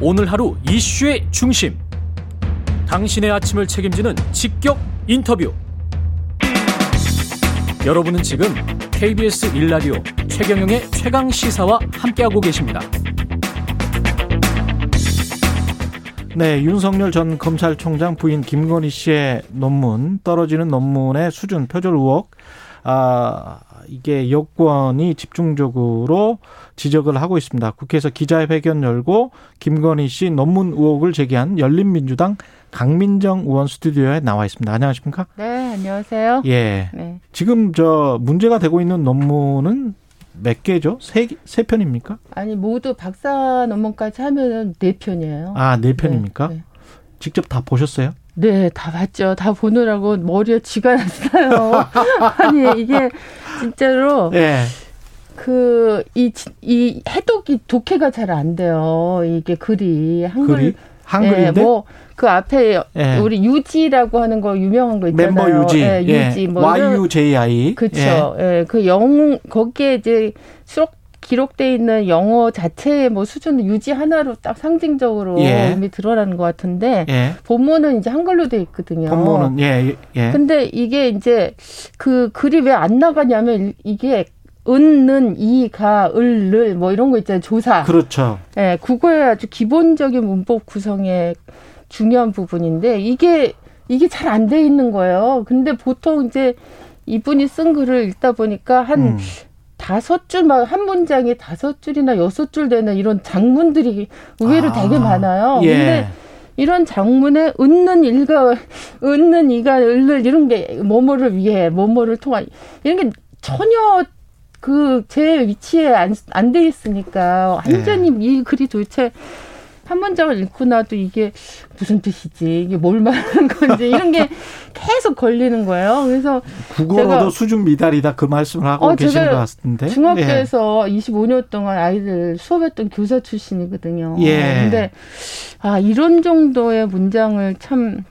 오늘 하루 이슈의 중심. 당신의 아침을 책임지는 직격 인터뷰. 여러분은 지금 KBS 일라디오 최경영의 최강 시사와 함께하고 계십니다. 네, 윤석열 전 검찰총장 부인 김건희 씨의 논문 떨어지는 논문의 수준 표절 의혹 아 이게 여권이 집중적으로 지적을 하고 있습니다. 국회에서 기자회견 열고 김건희 씨 논문 의혹을 제기한 열린민주당 강민정 의원 스튜디오에 나와 있습니다. 안녕하십니까? 네, 안녕하세요. 예. 네. 지금 저 문제가 되고 있는 논문은 몇 개죠? 세, 세 편입니까? 아니, 모두 박사 논문까지 하면 네 편이에요. 아, 네 편입니까? 네, 네. 직접 다 보셨어요? 네, 다 봤죠. 다 보느라고 머리에 쥐가 났어요. 아니, 이게 진짜로. 네. 그, 이, 이 해독이 독해가 잘 안 돼요. 이게 글이. 한글. 글이? 한글인데? 네, 뭐, 그 앞에 예. 우리 유지라고 하는 거 유명한 거 있잖아요. 멤버 유지. 예, 유지. 예. 뭐 YUJI. 그렇죠. 예. 예. 그 영, 거기에 이제 수록 기록돼 있는 영어 자체의 뭐 수준을 유지 하나로 딱 상징적으로 예. 이미 드러나는 것 같은데 예. 본문은 이제 한글로 돼 있거든요. 본문은 예, 예. 근데 이게 이제 그 글이 왜 안 나가냐면 이게 은는 이가 을를 뭐 이런 거 있잖아요. 조사. 그렇죠. 예, 국어의 아주 기본적인 문법 구성의 중요한 부분인데 이게 이게 잘 안 돼 있는 거예요. 근데 보통 이제 이분이 쓴 글을 읽다 보니까 한 음. 다섯 줄, 막 한 문장에 다섯 줄이나 여섯 줄 되는 이런 장문들이 의외로 아, 되게 많아요. 예. 근데 이런 장문에 은는 일가, 은는 이가, 을를 이런 게 뭐뭐를 위해, 뭐뭐를 통한 이런 게 전혀 그 제 위치에 안 안 돼 있으니까 완전히 예. 이 글이 도대체 한 문장을 읽고 나도 이게 무슨 뜻이지 이게 뭘 말하는 건지 이런 게 계속 걸리는 거예요. 그래서 국어로도 수준 미달이다 그 말씀을 하고 어, 계시는 것 같은데 중학교에서 예. 25년 동안 아이들 수업했던 교사 출신이거든요. 예. 근데 아 이런 정도의 문장을 참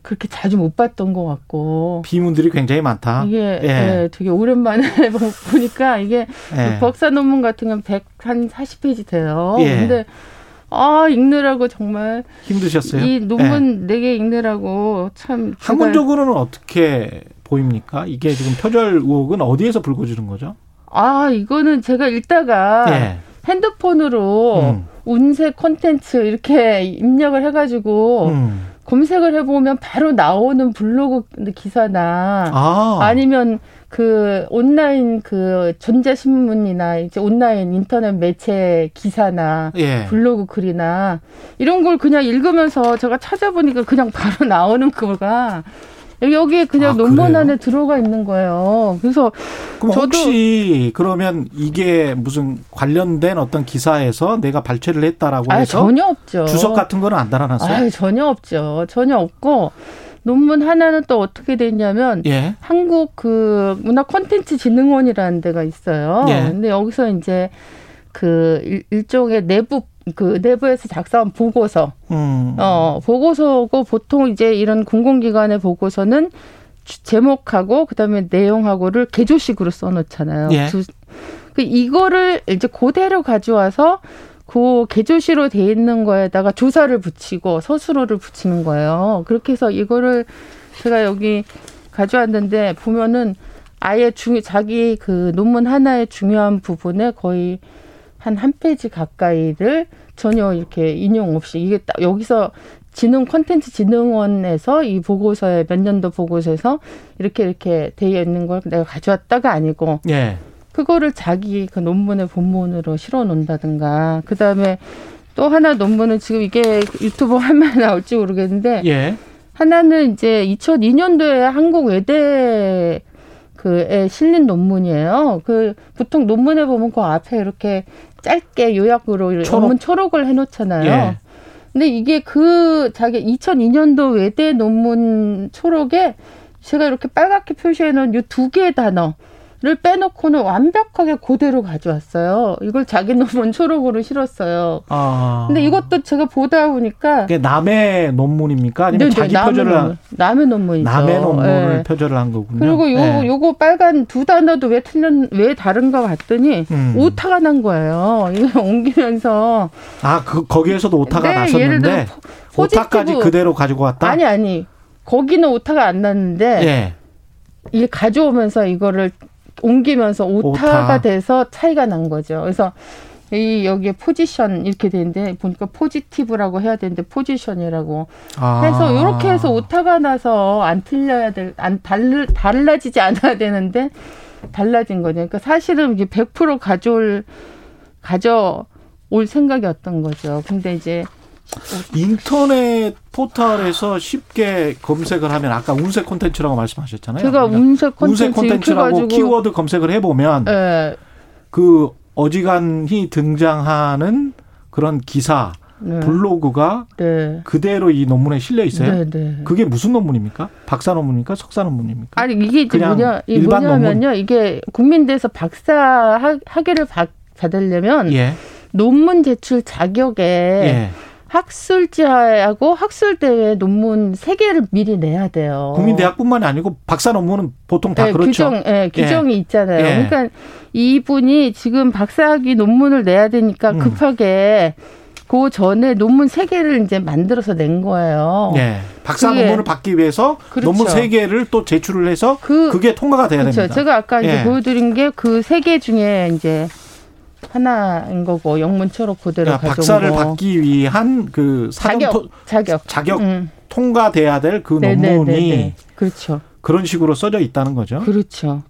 그렇게 자주 못 봤던 것 같고 비문들이 굉장히 많다. 이게 예. 예 되게 오랜만에 보니까 이게 예. 박사 논문 같은 건 100한 40페이지 돼요. 예. 근데 아 읽느라고 정말 힘드셨어요. 이 논문 네 개 읽느라고 참 학문적으로는 어떻게 보입니까? 이게 지금 표절 의혹은 어디에서 불거지는 거죠? 아 이거는 제가 읽다가 예. 핸드폰으로 음. 운세 콘텐츠 이렇게 입력을 해가지고 음. 검색을 해보면 바로 나오는 블로그 기사나 아. 니면 그 온라인 그 전자 신문이나 이제 온라인 인터넷 매체 기사나 예. 블로그 글이나 이런 걸 그냥 읽으면서 제가 찾아보니까 그냥 바로 나오는 거가 여기에 그냥 아, 논문 그래요? 안에 들어가 있는 거예요. 그래서 그럼 혹시 그러면 이게 무슨 관련된 어떤 기사에서 내가 발췌를 했다라고 아, 해서 전혀 없죠. 주석 같은 거는 안 달아놨어요? 아, 전혀 없죠. 전혀 없고 논문 하나는 또 어떻게 됐냐면 예. 한국 그 문화 콘텐츠 진흥원이라는 데가 있어요. 예. 근데 여기서 이제 그 일 종의 내부 그 내부에서 작성한 보고서. 음. 어, 보고서고 보통 이제 이런 공공기관의 보고서는 제목하고 그다음에 내용하고를 개조식으로 써 놓잖아요. 예. 두, 그 이거를 이제 그대로 가져와서 그 개조시로 돼 있는 거에다가 조사를 붙이고 서술어를 붙이는 거예요. 그렇게 해서 이거를 제가 여기 가져왔는데 보면은 아예 중 자기 그 논문 하나의 중요한 부분에 거의 한 한 페이지 가까이를 전혀 이렇게 인용 없이 이게 딱 여기서 진흥 콘텐츠 진흥원에서 이 보고서에 몇 년도 보고서에서 이렇게 이렇게 되어 있는 걸 내가 가져왔다가 아니고 예. 그거를 자기 그 논문의 본문으로 실어 놓는다든가 그다음에 또 하나 논문은 지금 이게 유튜브 화면에 나올지 모르겠는데 예. 하나는 이제 2002년도에 한국 외대 그에 실린 논문이에요. 그 보통 논문에 보면 그 앞에 이렇게 짧게 요약으로 초록. 논문 초록을 해놓잖아요. 예. 근데 이게 그 자기 2002년도 외대 논문 초록에 제가 이렇게 빨갛게 표시해 놓은 이 두 개의 단어 를 빼놓고는 완벽하게 그대로 가져왔어요. 이걸 자기 논문 초록으로 실었어요. 아. 근데 이것도 제가 보다 보니까 남의 논문입니까? 아니면 네, 네 자기 남의 표절을 논문, 남의 논문이죠. 남의 논문을 네. 표절을 한 거군요. 그리고 요 네. 요거 빨간 두 단어도 왜 틀린 왜 다른가 봤더니 음. 오타가 난 거예요. 이거 옮기면서 아그 거기에서도 오타가 네, 났었는데 예를 들어 오타까지 그대로 가지고 왔다? 아니 아니 거기는 오타가 안 났는데 예. 이 가져오면서 이거를 옮기면서 오타가 오타. 돼서 차이가 난 거죠. 그래서 이 여기에 포지션 이렇게 되는데 보니까 포지티브라고 해야 되는데 포지션이라고 아. 해서 이렇게 해서 오타가 나서 안 틀려야 될 안 달르 달라지지 않아야 되는데 달라진 거죠. 그러니까 사실은 이게 100% 가져올 가져 올 생각이었던 거죠. 근데 이제 인터넷 포털에서 쉽게 검색을 하면 아까 운세 콘텐츠라고 말씀하셨잖아요. 제가 그러니까 운세 콘텐츠 콘텐츠 라고 키워드 검색을 해보면 네. 그 어지간히 등장하는 그런 기사 네. 블로그가 네. 그대로 이 논문에 실려 있어요. 네, 네. 그게 무슨 논문입니까? 박사 논문입니까? 석사 논문입니까? 아니 이게 이제 뭐냐 이 뭐냐면요. 논문? 이게 국민대에서 박사 학위를 받, 받으려면 예. 논문 제출 자격에 예. 학술지하고 학술대회 논문 세 개를 미리 내야 돼요. 국민대학뿐만이 아니고 박사 논문은 보통 다 네, 그렇죠. 규정, 네, 규정이 예. 있잖아요. 예. 그러니까 이분이 지금 박사학위 논문을 내야 되니까 음. 급하게 음. 그 전에 논문 세 개를 이제 만들어서 낸 거예요. 네. 박사 논문을 받기 위해서 그렇죠. 논문 세 개를 또 제출을 해서 그, 게 통과가 돼야 그렇죠. 됩니다. 제가 아까 이제 예. 보여드린 게 그 세 개 중에 이제 하나인 거고 영문처럼 그대로 그러니까 박사를 받기 위한 그 사전 자격 토, 자격 자격 음. 통과돼야 될 그 논문이 그렇죠. 그런 식으로 써져 있다는 거죠. 그렇죠.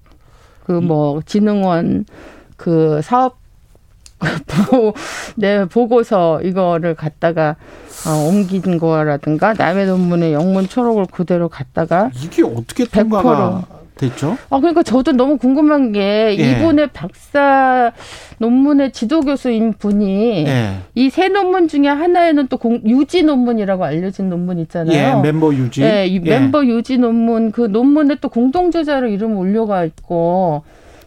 그 뭐 진흥원 그 사업 네, 보고서 이거를 갖다가 어, 옮긴 거라든가 남의 논문에 영문 초록을 그대로 갖다가 이게 어떻게 통과가 됐죠? 아 그러니까 저도 너무 궁금한 게 예. 이분의 박사 논문의 지도 교수인 분이 예. 이세 논문 중에 하나에는 또 공, 유지 논문이라고 알려진 논문 있잖아요. 예, 멤버 유지. 예, 이 예. 멤버 유지 논문 그 논문에 또 공동 저자로 이름 올려가 있고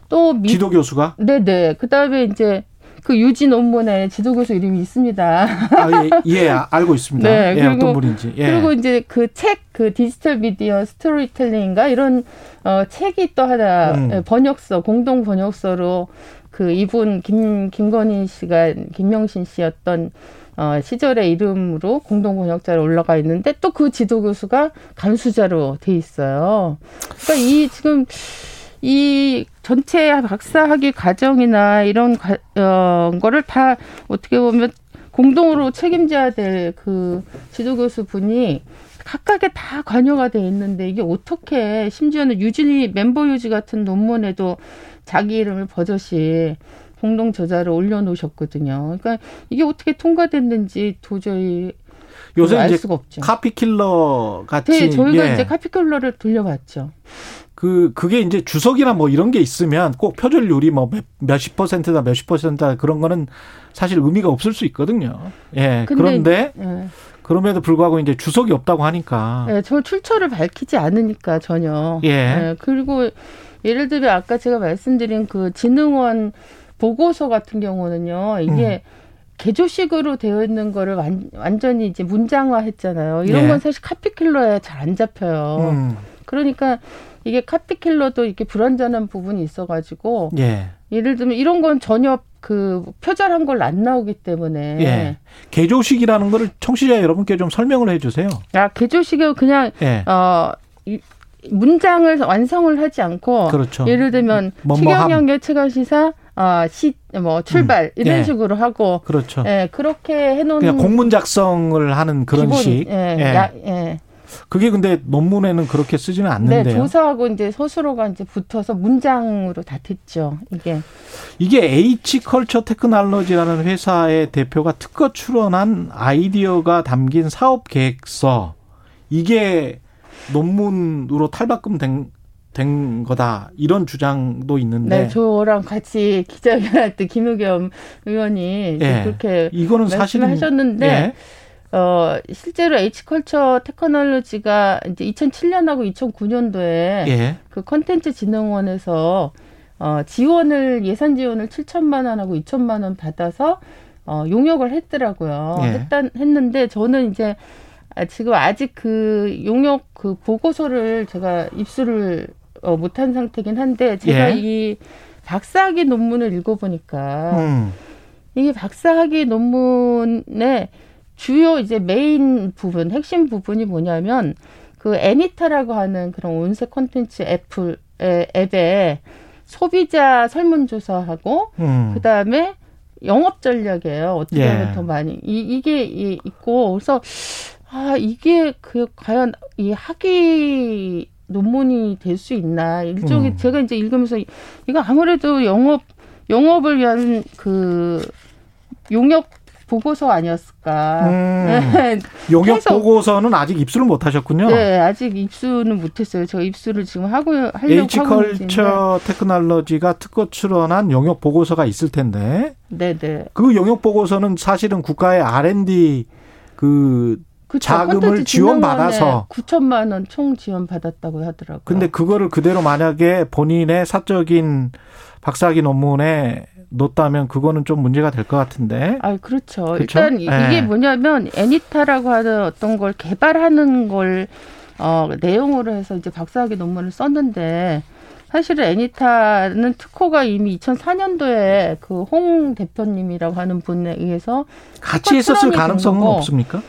또 미, 지도 교수가? 네네. 그다음에 이제 그 유지 논문에 지도교수 이름이 있습니다. 아, 예, 예 알고 있습니다. 네, 예, 그리고, 어떤 분인지. 예. 그리고 이제 그 책, 그 디지털 미디어 스토리텔링인가 이런 어, 책이 또 하나 음. 예, 번역서, 공동 번역서로 그 이분 김 김건희 씨가 김명신 씨였던 어, 시절의 이름으로 공동 번역자로 올라가 있는데 또 그 지도 교수가 감수자로 돼 있어요. 그러니까 이 지금 이 전체 박사학위 과정이나 이런 과, 어, 거를 다 어떻게 보면 공동으로 책임져야 될 그 지도교수 분이 각각에 다 관여가 돼 있는데 이게 어떻게 심지어는 유진이 멤버 유지 같은 논문에도 자기 이름을 버젓이 공동 저자를 올려놓으셨거든요. 그러니까 이게 어떻게 통과됐는지 도저히 요새 이제 수가 없죠. 카피킬러 같이 네, 저희가 예. 이제 카피킬러를 돌려봤죠. 그 그게 이제 주석이나 뭐 이런 게 있으면 꼭 표절률이 뭐 몇십 퍼센트다 몇십 퍼센트다 그런 거는 사실 의미가 없을 수 있거든요. 예. 그런데 예. 그럼에도 불구하고 이제 주석이 없다고 하니까. 예, 저 출처를 밝히지 않으니까 전혀. 예. 예. 그리고 예를 들면 아까 제가 말씀드린 그 진흥원 보고서 같은 경우는요. 이게 음. 개조식으로 되어 있는 거를 완, 완전히 이제 문장화 했잖아요. 이런 예. 건 사실 카피킬러에 잘 안 잡혀요. 음. 그러니까 이게 카피킬러도 이렇게 불완전한 부분이 있어가지고 예. 예를 들면 이런 건 전혀 그 표절한 걸 안 나오기 때문에 예. 개조식이라는 거를 청취자 여러분께 좀 설명을 해주세요. 아 개조식은 그냥 예. 어. 이, 문장을 완성을 하지 않고 그렇죠. 예를 들면 최경영의 최강 시사 어, 시, 뭐, 출발, 음. 이런 예. 식으로 하고. 그렇죠. 예, 그렇게 해놓은. 공문 작성을 하는 그런 기본, 식. 예, 예. 야, 예. 그게 근데 논문에는 그렇게 쓰지는 않는데요. 네, 조사하고 이제 서술어가 이제 붙어서 문장으로 다 됐죠. 이게 이게 H 컬처 테크놀로지라는 회사의 대표가 특허 출원한 아이디어가 담긴 사업 계획서 이게 논문으로 탈바꿈 된, 된 거다 이런 주장도 있는데 네, 저랑 같이 기자회견할 때 김의겸 의원이 예, 그렇게 이거는 사실 하셨는데 예. 어, 실제로 H컬처 테크놀로지가 이제 2007년하고 2009년도에 예. 그 컨텐츠 진흥원에서 어, 지원을 예산 지원을 7천만 원하고 2천만 원 받아서 어, 용역을 했더라고요. 예. 했단 했는데 저는 이제 아, 지금 아직 그 용역 그 보고서를 제가 입수를 어, 못한 상태긴 한데 제가 예. 이 박사학위 논문을 읽어보니까 음. 이게 박사학위 논문의 주요 이제 메인 부분, 핵심 부분이 뭐냐면 그 애니타라고 하는 그런 운세 콘텐츠 애플 앱에 소비자 설문조사하고 음. 그 다음에 영업 전략이에요. 어떻게 하면 예. 더 많이 이, 이게 이, 있고 그래서 아 이게 그 과연 이 학위 논문이 될 수 있나 일종의 음. 제가 이제 읽으면서 이거 아무래도 영업 영업을 위한 그 용역 보고서 아니었을까. 음, 용역 보고서는 아직 입수를 못 하셨군요. 네, 아직 입수는 못 했어요. 저 입수를 지금 하고 하려고 H컬처 테크놀로지가 특허 출원한 용역 보고서가 있을 텐데. 네, 네. 그 용역 보고서는 사실은 국가의 R&D 그 그쵸, 자금을 지원받아서 9천만 원 총 지원 받았다고 하더라고요. 근데 그거를 그대로 만약에 본인의 사적인 박사학위 논문에 놓다면 그거는 좀 문제가 될 것 같은데. 아, 그렇죠. 그렇죠? 일단 네. 이게 뭐냐면 애니타라고 하는 어떤 걸 개발하는 걸 어, 내용으로 해서 이제 박사학위 논문을 썼는데 사실은 애니타는 특허가 이미 2004년도에 그 홍 대표님이라고 하는 분에 의해서 같이 있었을 가능성은 없습니까?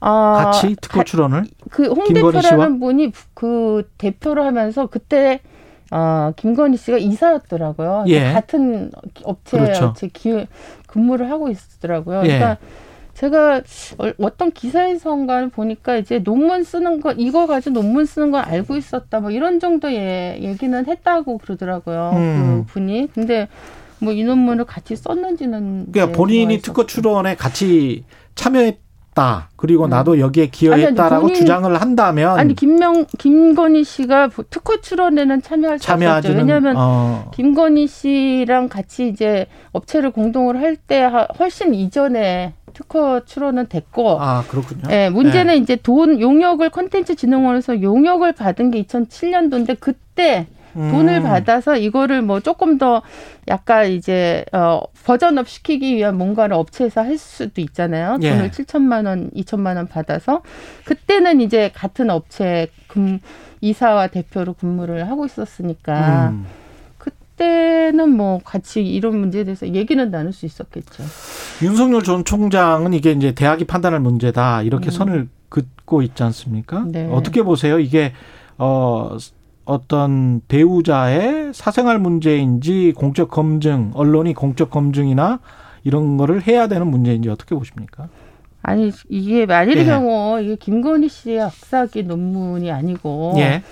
아, 같이 특허 출원을 그홍 대표라는 분이 그 대표를 하면서 그때 어, 김건희 씨가 이사였더라고요. 예. 같은 업체 그렇죠. 업체 기, 근무를 하고 있었더라고요. 예. 그러니까 제가 어떤 기사에서인가 보니까 이제 논문 쓰는 거 이거 가지고 논문 쓰는 걸 알고 있었다 뭐 이런 정도의 얘기는 했다고 그러더라고요. 음. 그 분이. 근데 뭐 이 논문을 같이 썼는지는 그러니까 본인이 특허 출원에 같이 참여했 다 그리고 음. 나도 여기에 기여했다라고 아니, 주장을 한다면 아니 김명 김건희 씨가 특허 출원에는 참여할 수 없었죠. 왜냐하면 어. 김건희 씨랑 같이 이제 업체를 공동으로 할때 훨씬 이전에 특허 출원은 됐고 아 그렇군요. 예, 문제는 네. 이제 돈 용역을 콘텐츠 진흥원에서 용역을 받은 게 2007년도인데 그때 돈을 음. 받아서 이거를 뭐 조금 더 약간 이제 어 version up 시키기 위한 뭔가를 업체에서 할 수도 있잖아요. 예. 돈을 7천만 원, 2천만 원 받아서 그때는 이제 같은 업체 금 이사와 대표로 근무를 하고 있었으니까 음. 그때는 뭐 같이 이런 문제에 대해서 얘기는 나눌 수 있었겠죠. 윤석열 전 총장은 이게 이제 대학이 판단할 문제다 이렇게 음. 선을 긋고 있지 않습니까? 네. 어떻게 보세요? 이게 어 어떤 배우자의 사생활 문제인지 공적 검증, 언론이 공적 검증이나 이런 거를 해야 되는 문제인지 어떻게 보십니까? 아니 이게 만일의 예. 경우 이게 김건희 씨의 박사학위 논문이 아니고 예.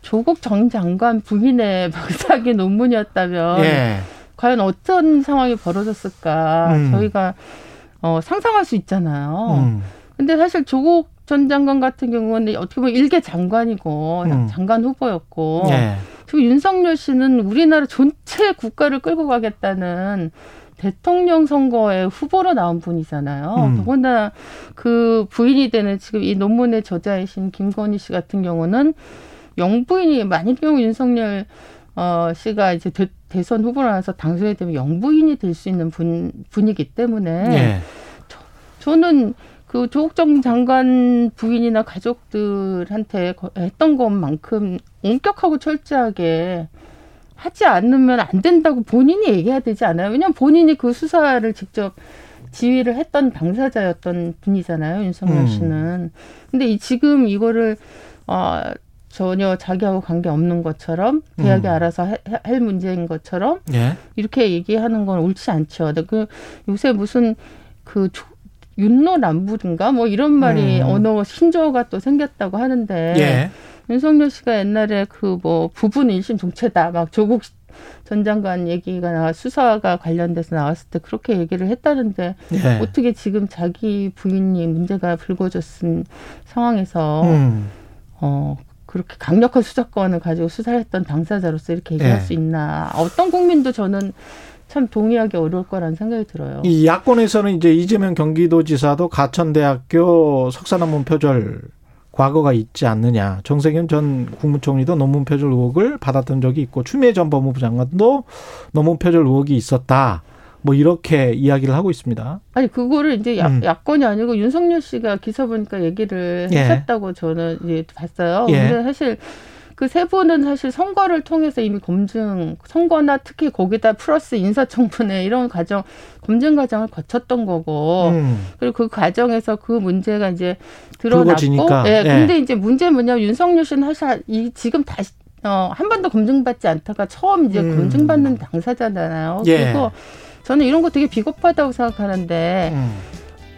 조국 전 장관 부인의 박사학위 논문이었다면 예. 과연 어떤 상황이 벌어졌을까 음. 저희가 어, 상상할 수 있잖아요. 음. 근데 사실 조국 전 장관 같은 경우는 어떻게 보면 일개 장관이고 음. 장관 후보였고 네. 그리고 윤석열 씨는 우리나라 전체 국가를 끌고 가겠다는 대통령 선거에 후보로 나온 분이잖아요. 음. 더군다나 그 부인이 되는 지금 이 논문의 저자이신 김건희 씨 같은 경우는 영부인이 만일 경우 윤석열 어 씨가 이제 대, 대선 후보로 나와서 당선이 되면 영부인이 될 수 있는 분 분이기 때문에 네. 저, 저는 그 조국정 장관 부인이나 가족들한테 했던 것만큼 엄격하고 철저하게 하지 않으면 안 된다고 본인이 얘기해야 되지 않아요? 왜냐하면 본인이 그 수사를 직접 지휘를 했던 당사자였던 분이잖아요, 윤석열 음. 씨는. 음. 근데 이 지금 이거를 어 전혀 자기하고 관계 없는 것처럼 대학이 음. 알아서 해, 할 문제인 것처럼 예? 이렇게 얘기하는 건 옳지 않죠. 그 요새 무슨 그 윤노란불인가 뭐 이런 말이 음. 언어 신조어가 또 생겼다고 하는데 예. 윤석열 씨가 옛날에 그 뭐 부분 일심 동체다 막 조국 전 장관 얘기가 나와 수사가 관련돼서 나왔을 때 그렇게 얘기를 했다는데 예. 어떻게 지금 자기 부인이 문제가 불거졌은 상황에서 음. 어 그렇게 강력한 수사권을 가지고 수사했던 당사자로서 이렇게 얘기할 예. 수 있나 어떤 국민도 저는 참 동의하기 어려울 거라는 생각이 들어요. 이 야권에서는 이제 이재명 경기도지사도 가천대학교 석사논문 표절 과거가 있지 않느냐. 정세균 전 국무총리도 논문 표절 의혹을 받았던 적이 있고 추미애 전 법무부 장관도 논문 표절 의혹이 있었다. 뭐 이렇게 이야기를 하고 있습니다. 아니 그거를 이제 야, 음. 야권이 아니고 윤석열 씨가 기사 보니까 얘기를 예. 하셨다고 저는 이제 봤어요. 예. 근데 사실 그세 분은 사실 선거를 통해서 이미 검증 선거나 특히 거기다 플러스 인사청문회 이런 과정 검증 과정을 거쳤던 거고 음. 그리고 그 과정에서 그 문제가 이제 드러났고 예. 예. 근데 이제 문제 뭐냐면 윤석열 씨는 사실 이 지금 다시 어, 한 번도 검증받지 않다가 처음 이제 음. 검증받는 당사자잖아요. 예. 그리고 저는 이런 거 되게 비겁하다고 생각하는데 음.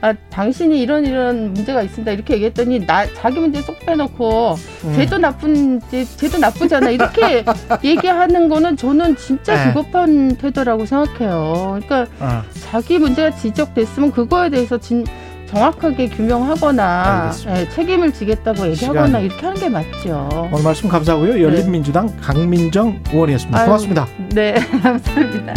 아 당신이 이런 이런 문제가 있습니다 이렇게 얘기했더니 나 자기 문제 쏙 빼놓고 음. 쟤도 나쁜지 쟤도 나쁘잖아 이렇게 얘기하는 거는 저는 진짜 네. 비겁한 태도라고 생각해요. 그러니까 어. 자기 문제가 지적됐으면 그거에 대해서 진 정확하게 규명하거나 네, 책임을 지겠다고 얘기하거나 시간. 이렇게 하는 게 맞죠. 오늘 말씀 감사하고요. 열린민주당 네. 강민정 의원이었습니다. 고맙습니다. 네, 감사합니다.